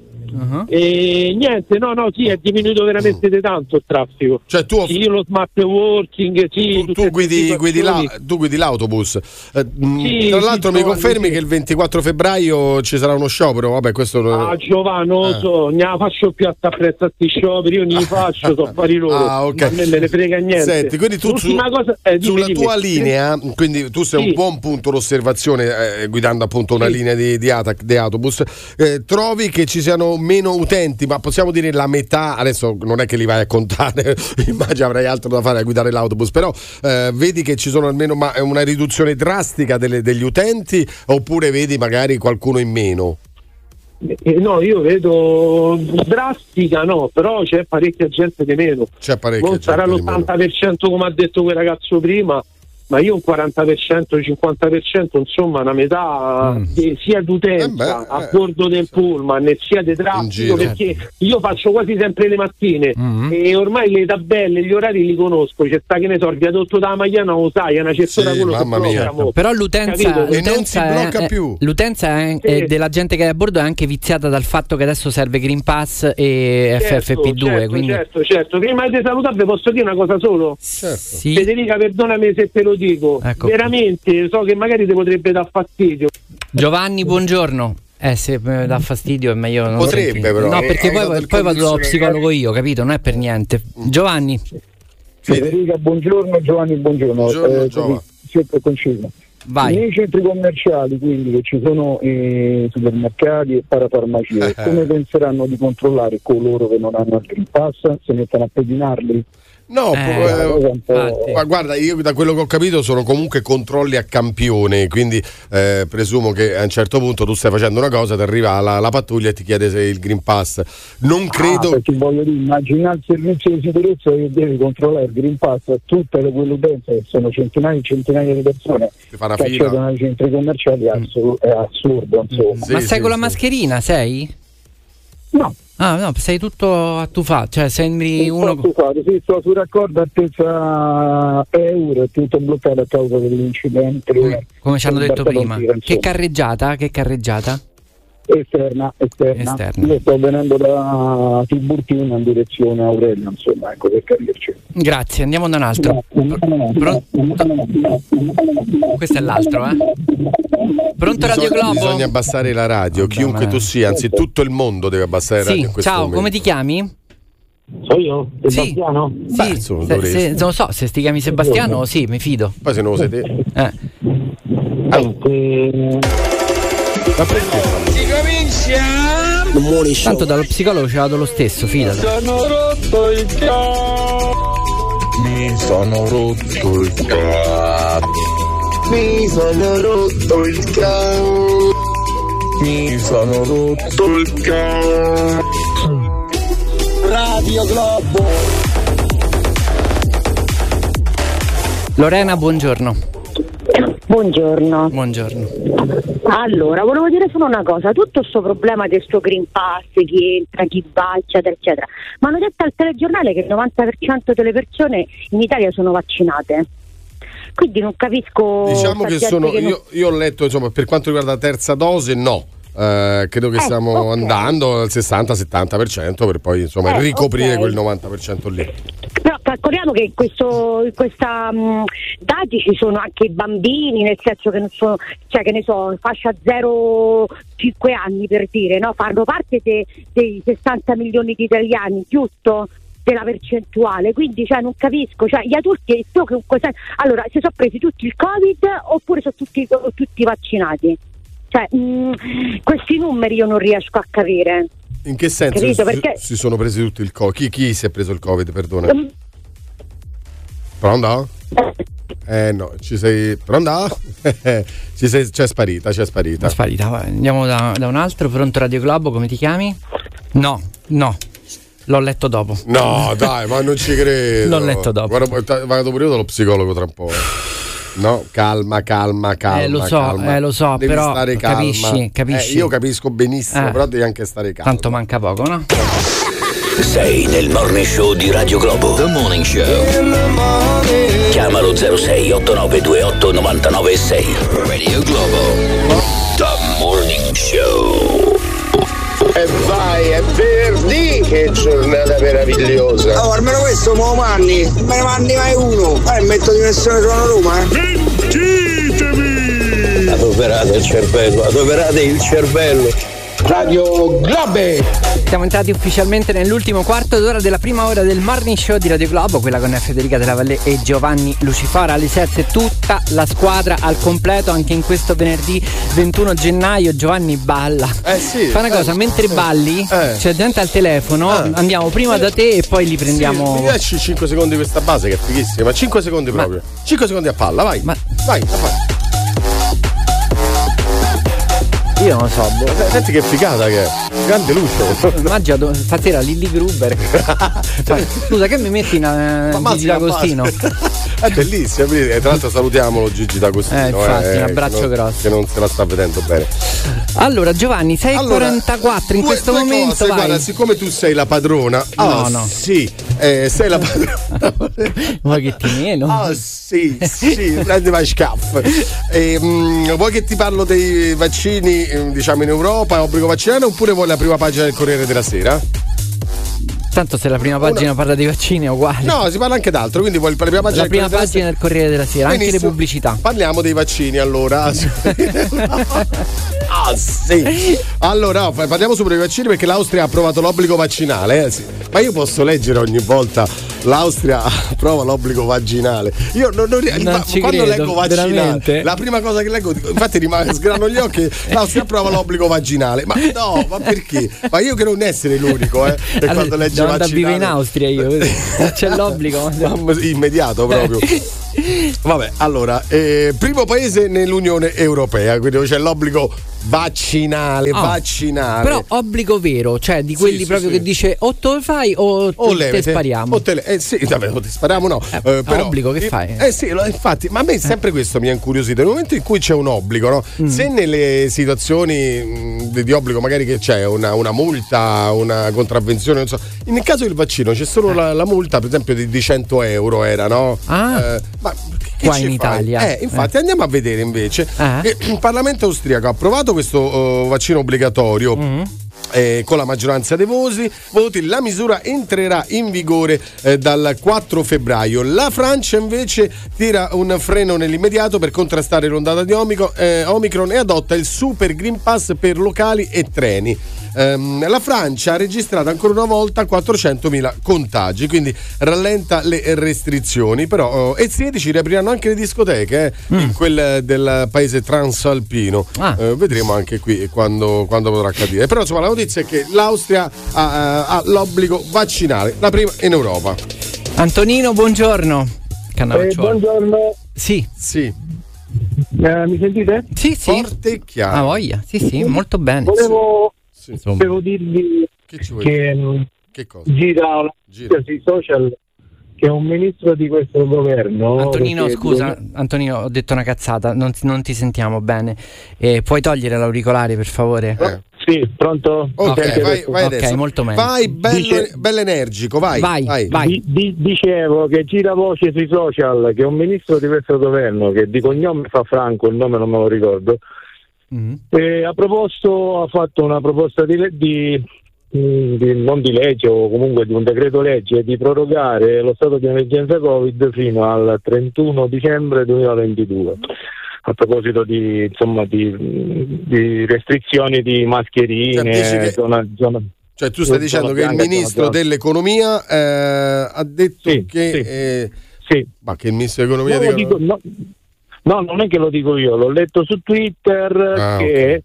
E niente, no, no, sì, è diminuito veramente di tanto il traffico. Cioè, tu Sì, io lo smart working, sì, tutte Tu guidi, guidi la- tu guidi l'autobus. Eh, mh, Sì, tra l'altro, mi confermi che il 24 febbraio ci sarà uno sciopero? Vabbè, questo lo- Ah, Giovanni, non Eh. so, ne la faccio più a prezzo a sti scioperi, io li faccio, so affari loro. Ah, ok. A me me ne frega niente. Senti, quindi tu su- cosa, eh, dimmi, sulla dimmi. tua linea, quindi tu sei Sì. un buon punto d'osservazione eh, guidando appunto una linea di, di, ATAC, di autobus, eh, trovi che ci siano meno utenti, ma possiamo dire la metà, adesso non è che li vai a contare, immagino avrai altro da fare a guidare l'autobus, però eh, vedi che ci sono almeno ma- una riduzione drastica delle- degli utenti oppure vedi magari qualcuno in meno? Eh, no, io vedo drastica, no, però c'è parecchia gente di meno. C'è parecchia Non sarà gente di meno. l'80% come ha detto quel ragazzo prima, ma io un 40%, 50%, insomma, una metà Mm. di- sia d'utenza a bordo del pullman e sia di traffico, perché io faccio quasi sempre le mattine e ormai le tabelle, gli orari li conosco. C'è sta che ne so, il viadotto da Magliana lo sai, è una certa Sì, quello che mamma mia. mo. Però l'utenza, l'utenza è, è- l'utenza è- è Sì. della gente che è a bordo è anche viziata dal fatto che adesso serve Green Pass e FFP2. certo, quindi certo, certo. Prima di salutarvi posso dire una cosa solo? Sì. Federica, perdonami se te lo dico. Ecco. Veramente, so che magari ti potrebbe dar fastidio. Giovanni, buongiorno. Eh, se eh, dà fastidio è meglio non Potrebbe, sentire. però. No, Eh, perché poi, poi vado dallo psicologo io, capito? Non è per niente. Giovanni, Federica, buongiorno, Giovanni, buongiorno. Buongiorno, Eh, Giova. così, sempre conciso. Vai. Nei centri commerciali, quindi che ci sono eh, supermercati e parafarmacie, come penseranno di controllare coloro che non hanno il Green Pass? Se mettono a pedinarli? No, Eh, ma guarda, io da quello che ho capito sono comunque controlli a campione, quindi eh, presumo che a un certo punto tu stai facendo una cosa, ti arriva la, la pattuglia e ti chiede se il Green Pass. Non credo... Ah, perché voglio dire, immagina il servizio di sicurezza che deve controllare il Green Pass a tutte le quell'utenza che sono centinaia e centinaia di persone che accedono ai centri commerciali è, assur- è assurdo, insomma. ma stai con la mascherina, sei? No. Ah, no, sei tutto attufato, cioè sembri uno. sto stufato, sì, sto sul raccordo attesa euro, è tutto bloccato a causa dell'incidente. Come ci hanno detto prima. Che carreggiata? Che carreggiata? Esterna, esterna. Esterna. Io sto venendo da Tiburtina in direzione Aurelio, insomma, ecco per capirci. Grazie, andiamo da un altro. Pronto? Questo è l'altro, eh? Pronto Radio Globo? Bisogna abbassare la radio, chiunque ma- tu sia, anzi tutto il mondo deve abbassare la radio Sì, in questo ciao, momento. come ti chiami? So io? Sebastiano? sì. Beh, insomma, se, se- non lo so, se ti chiami Sebastiano, sì, mi fido. Poi se non lo sei te. Eh. Ma perché? Comincia! Tanto dallo psicologo ci vado lo stesso, fidati. Sono rotto il cazzo! Mi sono rotto il cazzo. Mi sono rotto il cazzo. Mi sono rotto il cazzo. Radio Globo! Lorena, buongiorno. Buongiorno. Buongiorno. Allora, volevo dire solo una cosa, tutto questo problema del suo Green Pass, chi entra, chi va, eccetera, eccetera, ma hanno detto al telegiornale che il 90% delle persone in Italia sono vaccinate. Quindi non capisco... Diciamo che sono. non- Io, io ho letto, insomma, per quanto riguarda la terza dose, no. Eh, credo che Eh, stiamo ok. andando al 60-70% per poi insomma Eh, ricoprire ok. quel 90% lì. Però calcoliamo che in questo, in questa mh, dati ci sono anche i bambini, nel senso che non sono, cioè che ne so, fascia 0-5 anni per dire, no? Fanno parte de- dei 60 milioni di italiani, giusto? della percentuale, quindi cioè, non capisco, cioè, gli adulti tu che- cosa- allora si sono presi tutti il covid oppure sono tutti, tutti vaccinati? Cioè, mh, questi numeri io non riesco a capire. In che senso Capito, si, perché- si sono presi tutti il Covid? Chi, chi si è preso il Covid, perdona? Pronto? Eh no, ci sei. Pronto? ci sei, c'è sparita, c'è sparita. È sparita. Andiamo da, da un altro. Pronto Radio Globo, come ti chiami? No, no. L'ho letto dopo. No, dai, ma non ci credo. L'ho letto dopo. Guarda, vado pure io dallo psicologo tra un po'. No, calma, calma, calma. Eh, lo so, calma. eh, lo so, Devi però stare calma. capisci, capisci. Eh, io capisco benissimo, Eh. però devi anche stare calmo. Tanto manca poco, no? Sei nel morning show di Radio Globo. The Morning Show. Chiamalo 06 8928 996. Radio Globo. The Morning Show. E vai, è venerdì! Che giornata meravigliosa! Oh, almeno questo mo manni, non me ne manni mai uno. Eh, metto di versione Trono Roma, eh. Mentitemi! Adoperate il cervello, adoperate il cervello. Radio Globe. Siamo entrati ufficialmente nell'ultimo quarto d'ora della prima ora del morning show di Radio Globo, quella con Federica Della Valle e Giovanni Lucifora. Alle 7 tutta la squadra al completo, anche in questo venerdì 21 gennaio. Giovanni balla. Eh sì. Fa una cosa, eh, mentre eh. balli, Eh. c'è gente al telefono, Ah. andiamo prima da te e poi li prendiamo. Sì, mi piace 5 secondi questa base che è fighissima. 5 secondi proprio. 5 secondi a palla, vai. Vai, vai. Io non so, boh. Eh, Senti che figata che è. Grande luce. Immagina do- stasera Lilly Gruber. Scusa, che mi metti in uh, mazza Gigi D'Agostino? È bellissima, e tra l'altro salutiamolo Gigi D'Agostino. Eh, infatti, un eh, abbraccio che non- grosso. Che non se la sta vedendo bene. Allora, Giovanni, 6.44 Allora, in due- questo due momento. cose, guarda, siccome tu sei la padrona, No, ah, no. Sì, eh, sei la padrona. Ma che ti meno? Ah, sì, sì, prendi vai scaff. E, mm, vuoi che ti parlo dei vaccini, diciamo in Europa, obbligo vaccinale, oppure vuoi la prima pagina del Corriere della Sera? Tanto se la prima pagina parla dei vaccini è uguale. No, si parla anche d'altro, quindi vuoi la prima pagina la del prima della pagina del Corriere della Sera, anche le Benissimo. pubblicità. Parliamo dei vaccini allora. ah sì. Allora, parliamo subito dei vaccini perché l'Austria ha approvato l'obbligo vaccinale. eh. Ma io posso leggere ogni volta l'Austria approva l'obbligo vaginale. Io non, non- Non ma- quando credo, leggo vaccinale, veramente? la prima cosa che leggo, infatti rimane sgrano gli occhi, l'Austria approva l'obbligo vaginale. Ma no, ma perché? Ma io credo non essere l'unico, eh, che Allora, quando legge vivere vaccinale. in Austria io, c'è l'obbligo. Immediato proprio. Vabbè, allora, eh, primo paese nell'Unione Europea, quindi c'è l'obbligo vaccinale, Ah, vaccinale. Però obbligo vero, cioè di quelli sì, proprio sì. che dice o te lo fai o, o te, levete, te spariamo. o te le- eh sì, vabbè, o te spariamo no. Eh, però- obbligo che eh, fai? Eh sì, lo- infatti, ma a me sempre questo mi ha incuriosito. Nel momento in cui c'è un obbligo, no? Mm. Se nelle situazioni mh, di, di obbligo magari che c'è una, una multa, una contravvenzione, non so, nel caso del vaccino c'è solo la, la multa, per esempio, di, di 100 euro era, no? Ah. Eh, ma Qua in? Italia. Eh, infatti, andiamo a vedere invece. Ah. che il Parlamento austriaco ha approvato questo oh, vaccino obbligatorio. Mm. eh, con la maggioranza dei voti, voti, la misura entrerà in vigore eh, dal 4 febbraio. La Francia invece tira un freno nell'immediato per contrastare l'ondata di Omicron, eh, Omicron e adotta il Super Green Pass per locali e treni. Ehm, la Francia ha registrato ancora una volta 400.000 contagi, quindi rallenta le restrizioni, però oh, e 16 riapriranno anche le discoteche eh, in quel eh, del paese transalpino. Eh, vedremo anche qui quando, quando potrà accadere. Però insomma la notizia è che l'Austria ha, ha l'obbligo vaccinale, la prima in Europa. Antonino, buongiorno. Eh, buongiorno. Sì. Sì. Eh, mi sentite? Sì, sì. Forte e chiaro. Ah, voglia. Sì, sì, molto bene. Volevo, Insomma. volevo dirvi Che ci vuoi che mh, Che cosa? gira Gira. sui social che un ministro di questo governo. Antonino, scusa, bisogna- Antonino, ho detto una cazzata, non, ti- non ti sentiamo bene. Eh, puoi togliere l'auricolare, per favore? Sì, pronto? Ok, vai, adesso? vai adesso. molto meglio. Vai, bello, Dice- bello energico, vai. Di- di- dicevo che gira voce sui social che un ministro di questo governo, che di cognome fa Franco, il nome non me lo ricordo, Mm. eh, ha proposto, ha fatto una proposta di, di, mh, di- non di legge o comunque di un decreto legge di prorogare lo stato di emergenza Covid fino al 31 dicembre 2022. A proposito di, insomma, di, di restrizioni di mascherine, Cioè, zona- zona- Cioè, tu stai dicendo che il zona ministro dell'economia eh, ha detto che. eh, Ma che il ministro dell'economia. No, dico- no, no, non è che lo dico io, l'ho letto su Twitter Ah, che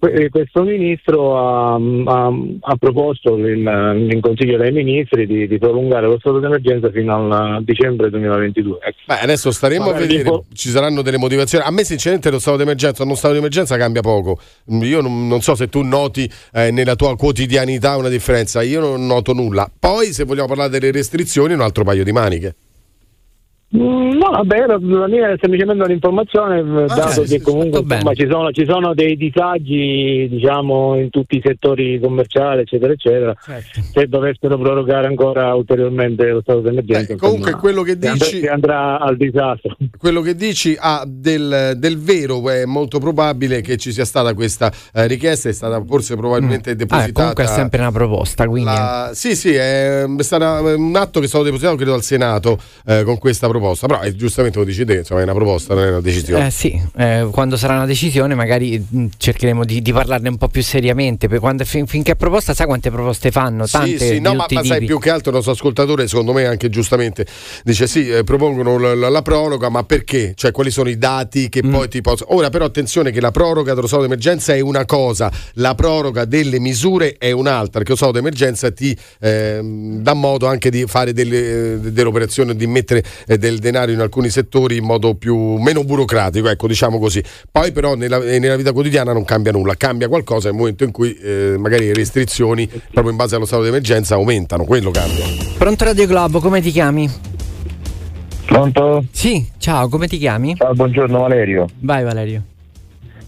que- questo ministro ha, ha- ha proposto in, in Consiglio dei Ministri di, di prolungare lo stato d'emergenza fino al dicembre 2022. Ecco. Beh, adesso staremo a Magari vedere, tipo- ci saranno delle motivazioni. A me, sinceramente, lo stato d'emergenza o non stato d'emergenza cambia poco. Io non, non so se tu noti eh, nella tua quotidianità una differenza, io non noto nulla. Poi, se vogliamo parlare delle restrizioni, un altro paio di maniche. Mm, No, vabbè, la la mia è semplicemente un'informazione, eh, dato Ah, sì, che comunque insomma, ci, sono, ci sono dei disagi diciamo, in tutti i settori commerciali, eccetera, eccetera. Certo. Se dovessero prorogare ancora ulteriormente lo stato d'emergenza, comunque insomma, quello che dici- si andrà al disastro. Quello che dici ha del, del vero, è molto probabile che ci sia stata questa eh, richiesta, è stata forse probabilmente Ah, depositata. comunque è sempre una proposta, quindi... La- Sì, sì, è, è stata un atto che è stato depositato credo al Senato eh, con questa proposta, però è giustamente lo dici te, insomma è una proposta, non è una decisione. Eh sì, eh, quando sarà una decisione magari mh, cercheremo di, di parlarne un po' più seriamente, quando, fin- finché è proposta sai quante proposte fanno? Tante Sì, sì, no, ma, ma sai più che altro il nostro ascoltatore, secondo me anche giustamente, dice sì, eh, propongono la, la- la proroga, ma perché? Cioè quali sono i dati Mm. che poi ti possono... Ora però attenzione che la proroga dello stato d'emergenza è una cosa, la proroga delle misure è un'altra, perché lo stato d'emergenza ti ehm, dà modo anche di fare delle, eh, delle operazioni, di mettere eh, del denaro in alcuni settori in modo più meno burocratico, ecco diciamo così. Poi però nella, eh, nella vita quotidiana non cambia nulla, cambia qualcosa nel momento in cui eh, magari le restrizioni proprio in base allo stato d'emergenza aumentano, quello cambia. Pronto Radio Globo, come ti chiami? Pronto? Sì, ciao, come ti chiami? Ciao, buongiorno Valerio. Vai Valerio.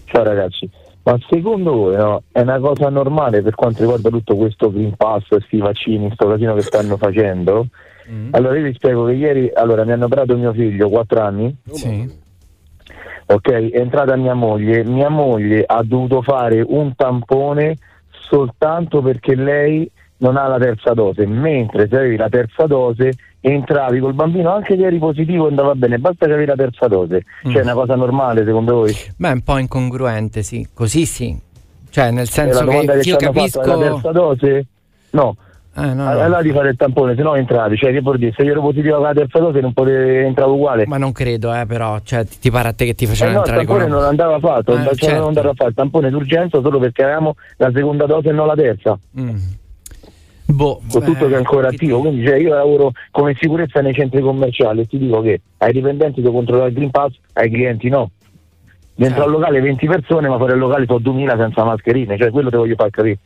Ciao ragazzi, ma secondo voi no, è una cosa normale per quanto riguarda tutto questo Green Pass, questi vaccini, sto casino che stanno facendo? Allora io vi spiego che ieri allora, mi hanno operato mio figlio, 4 anni, Sì. ok, è entrata mia moglie, mia moglie ha dovuto fare un tampone soltanto perché lei non ha la terza dose, mentre se avevi la terza dose entravi col bambino anche se eri positivo andava bene, basta che avevi la terza dose. Cioè è una cosa normale secondo voi? Beh, è un po' incongruente, sì. Così sì. Cioè, nel senso che, che, io capisco. fatto la terza dose? No. Eh, no, no. Allora di fare il tampone, se no entravi, cioè che vuol dire, se io ero positivo con la terza dose non potevo entrare uguale. Ma non credo, eh, però, cioè, ti, ti pare a te che ti Eh facevano no, il entrare con tampone una- non andava fatto, Eh, cioè certo. non andava a fare il tampone d'urgenza solo perché avevamo la seconda dose e non la terza. Mm. Boh, Con tutto eh, che è ancora attivo, quindi cioè, io lavoro come sicurezza nei centri commerciali e ti dico che ai dipendenti devo controllare il Green Pass, ai clienti no. Dentro al locale 20 persone, ma fuori al locale sono 2000 senza mascherine, cioè quello te voglio far capire.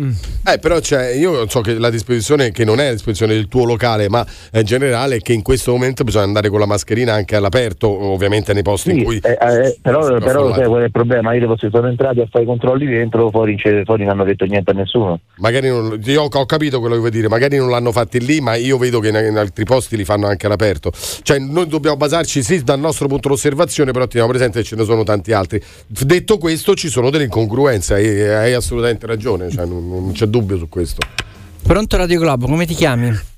Eh, però c'è, io so che la disposizione, che non è a disposizione del tuo locale, ma in generale, è che in questo momento bisogna andare con la mascherina anche all'aperto, ovviamente nei posti in Sì, cui. eh, eh, però, però sai qual è il problema? Io devo- sono entrati a fare i controlli dentro, fuori, fuori non hanno detto niente a nessuno. Magari non, io ho capito quello che vuoi dire, magari non l'hanno fatti lì, ma io vedo che in, in altri posti li fanno anche all'aperto. Cioè, noi dobbiamo basarci sì dal nostro punto d'osservazione, però teniamo presente che ce ne sono tanti altri. Detto questo, ci sono delle incongruenze, hai, hai assolutamente ragione, cioè, non, non c'è dubbio su questo. Pronto Radio Globo, come ti chiami?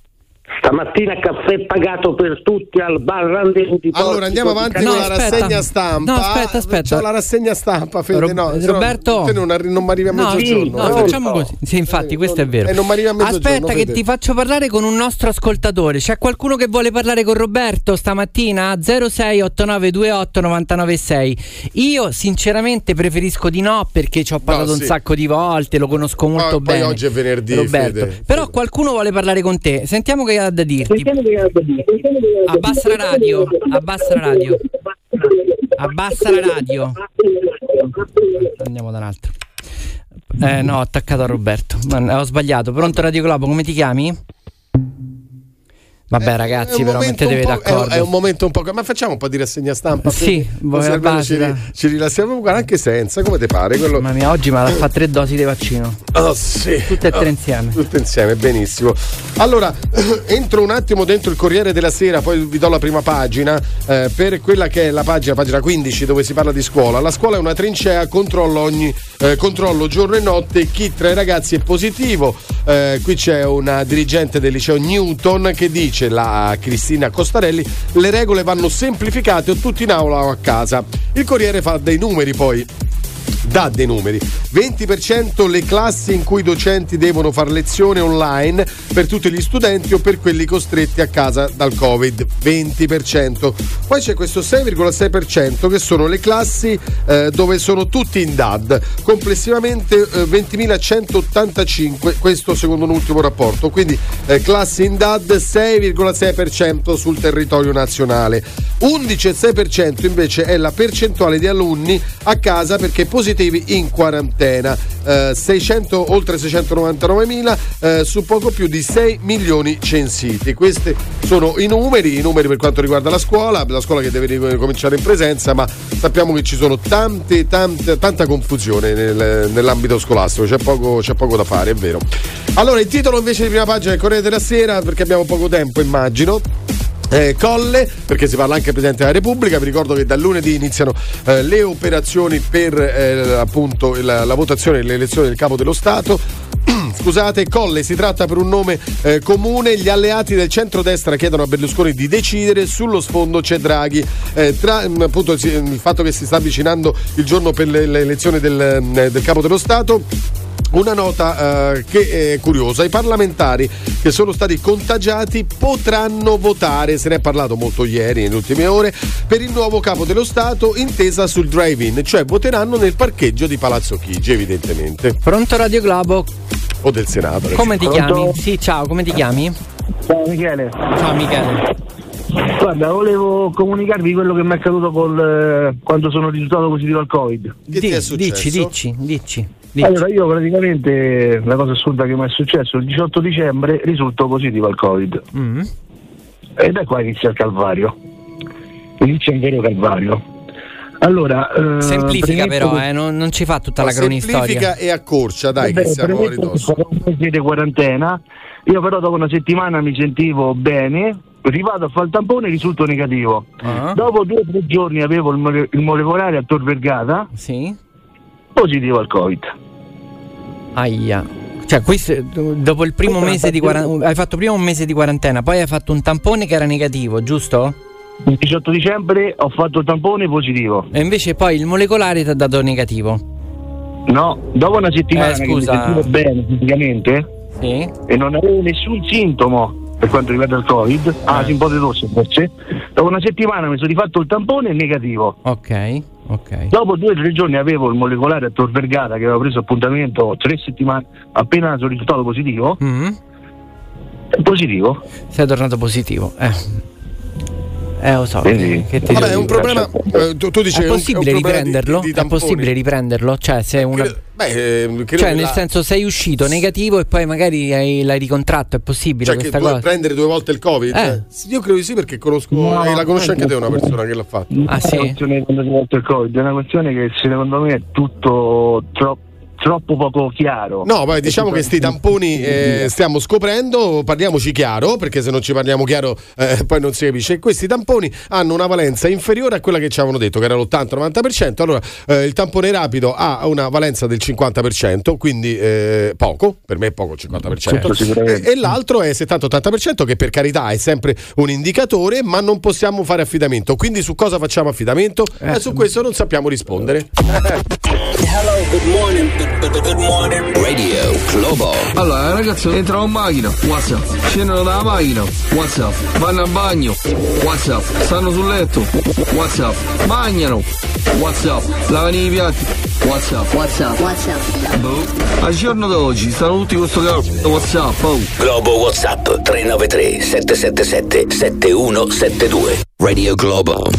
Stamattina caffè pagato per tutti al bar Rendezvous di Allora andiamo Portico avanti di con la Caserta. rassegna stampa. No, aspetta, aspetta. C'ho la rassegna stampa, Fede, no, se no- Roberto, te non, arri- non mi arrivi a No, mezzogiorno. no, Fede. facciamo così. Sì, infatti, questo è vero. Eh, non mi arrivi a mezzogiorno, Aspetta, che Fede. ti faccio parlare con un nostro ascoltatore. C'è qualcuno che vuole parlare con Roberto stamattina? 068928 996. Io, sinceramente, preferisco di no perché ci ho parlato sì. un sacco di volte. Lo conosco molto Poi- poi bene. oggi è venerdì, Roberto. Fede. Però qualcuno vuole parlare con te. Sentiamo che ha da dirti. Abbassa la radio. Abbassa la radio. Abbassa la radio. Andiamo da un altro. Eh no, ho attaccato a Roberto. Ho sbagliato. Pronto Radio Globo, come ti chiami? Vabbè, È ragazzi, però mettetevi è- d'accordo. È, un momento un po'. Ma facciamo un po' di rassegna stampa? Sì, voi ci, ci rilassiamo anche senza, come ti pare? Quello... Mamma mia, oggi mi ha fatto tre dosi di vaccino. Oh, sì. Tutte e tre Oh, insieme. Tutte insieme, benissimo. Allora, entro un attimo dentro il Corriere della Sera, poi vi do la prima pagina, eh, per quella che è la pagina, pagina 15, dove si parla di scuola. La scuola è una trincea, controllo ogni eh, controllo giorno e notte, chi tra i ragazzi è positivo. Eh, qui c'è una dirigente del liceo Newton che dice, la Cristina Costarelli, le regole vanno semplificate o tutti in aula o a casa. Il Corriere fa dei numeri poi dà dei numeri. 20% le classi in cui i docenti devono fare lezione online per tutti gli studenti o per quelli costretti a casa dal covid. 20% poi c'è questo 6,6% che sono le classi eh, dove sono tutti in DAD complessivamente eh, 20.185 questo secondo un ultimo rapporto. Quindi eh, classi in DAD 6,6% sul territorio nazionale. 11,6% invece è la percentuale di alunni a casa perché positivi in quarantena. Eh, 600, oltre 699.000 eh, su poco più di 6 milioni censiti. Questi sono i numeri i numeri per quanto riguarda la scuola la scuola che deve cominciare in presenza ma sappiamo che ci sono tante, tante tanta confusione nel- nell'ambito scolastico. C'è poco, c'è poco da fare è vero. Allora il titolo invece di prima pagina del Corriere della Sera perché abbiamo poco tempo immagino eh, Colle, perché si parla anche del Presidente della Repubblica, vi ricordo che dal lunedì iniziano eh, le operazioni per eh, appunto la, la votazione e le elezioni del Capo dello Stato. Scusate, Colle si tratta per un nome eh, comune. Gli alleati del centrodestra chiedono a Berlusconi di decidere. Sullo sfondo c'è Draghi. Eh, tra mh, appunto il fatto che si sta avvicinando il giorno per le, le elezioni del, mh, del Capo dello Stato. Una nota eh, che è curiosa, i parlamentari che sono stati contagiati potranno votare, se ne è parlato molto ieri, nelle ultime ore, per il nuovo capo dello Stato intesa sul drive-in, cioè voteranno nel parcheggio di Palazzo Chigi evidentemente. Pronto Radio Globo? O del Senato. Come ti Pronto? chiami? Sì, ciao, come ti chiami? Ciao Michele. Ciao Michele. Guarda, volevo comunicarvi quello che mi è accaduto col, eh, quando sono risultato positivo al Covid. Di- dici, dici, dici. dici. Allora, io praticamente la cosa assurda che mi è successo il 18 dicembre risulto positivo al Covid. Mm. Ed è qua inizia il calvario. Inizia un vero calvario. Allora, eh, Semplifica però, che- eh, non, non ci fa tutta la Semplifica cronistoria. e accorcia, dai, Vabbè, che siamo a che ridosso. di quarantena. Io però dopo una settimana mi sentivo bene, rivado a fare il tampone e risulto negativo. Ah. Dopo due o tre giorni avevo il, mole- il molecolare a Tor Vergata, Sì. positivo al Covid. Aia. Cioè, questo, dopo il primo mese di quarantena, hai fatto prima un mese di quarantena, poi hai fatto un tampone che era negativo, giusto? Il 18 dicembre ho fatto il tampone positivo. E invece poi il molecolare ti ha dato negativo. No, dopo una settimana Eh, che mi scusa. sentivo bene fisicamente e non avevo nessun sintomo per quanto riguarda il Covid, ah, un po' di tosse forse. Dopo una settimana mi sono rifatto il tampone negativo. Ok, ok. Dopo due o tre giorni avevo il molecolare a Tor Vergata che avevo preso appuntamento tre settimane appena sono risultato positivo. Mm. Positivo. Sei tornato positivo. Eh. Eh, lo so. Quindi- che ti Vabbè, è un problema. eh, tu, tu dici è che un- possibile un problema di- riprenderlo? di- di è possibile riprenderlo? Cioè, se una... Beh, eh, credo cioè che nel la- senso sei uscito negativo e poi magari hai, l'hai ricontratto, è possibile Cioè che questa puoi cosa? prendere due volte il Covid? Eh. Sì, Io credo di sì perché conosco, No, eh, la conosci anche te una persona che l'ha fatto. È il Covid, è una questione che secondo me è tutto tro- troppo poco chiaro. No, poi diciamo che sti tamponi eh, stiamo scoprendo, parliamoci chiaro, perché se non ci parliamo chiaro eh, poi non si capisce. Questi tamponi hanno una valenza inferiore a quella che ci avevano detto, che era l'80-90%. Allora, eh, il tampone rapido ha una valenza del 50%, quindi eh, poco, per me è poco il 50%. sicuramente. E, l'altro è 70-80%, che per carità è sempre un indicatore, ma non possiamo fare affidamento. Quindi su cosa facciamo affidamento? Eh, su questo non sappiamo rispondere. Hello, good morning. Good morning. Radio Globo. Allora, ragazzi, entrano in macchina, WhatsApp. Scendono dalla macchina, WhatsApp. Vanno al bagno, WhatsApp. Stanno sul letto, WhatsApp. Mangiano, WhatsApp. Lavano i piatti, WhatsApp. WhatsApp. WhatsApp. Boh. Al giorno d'oggi stanno tutti con sto cazzo WhatsApp, oh. Globo WhatsApp 393 777 7172. Radio Globo.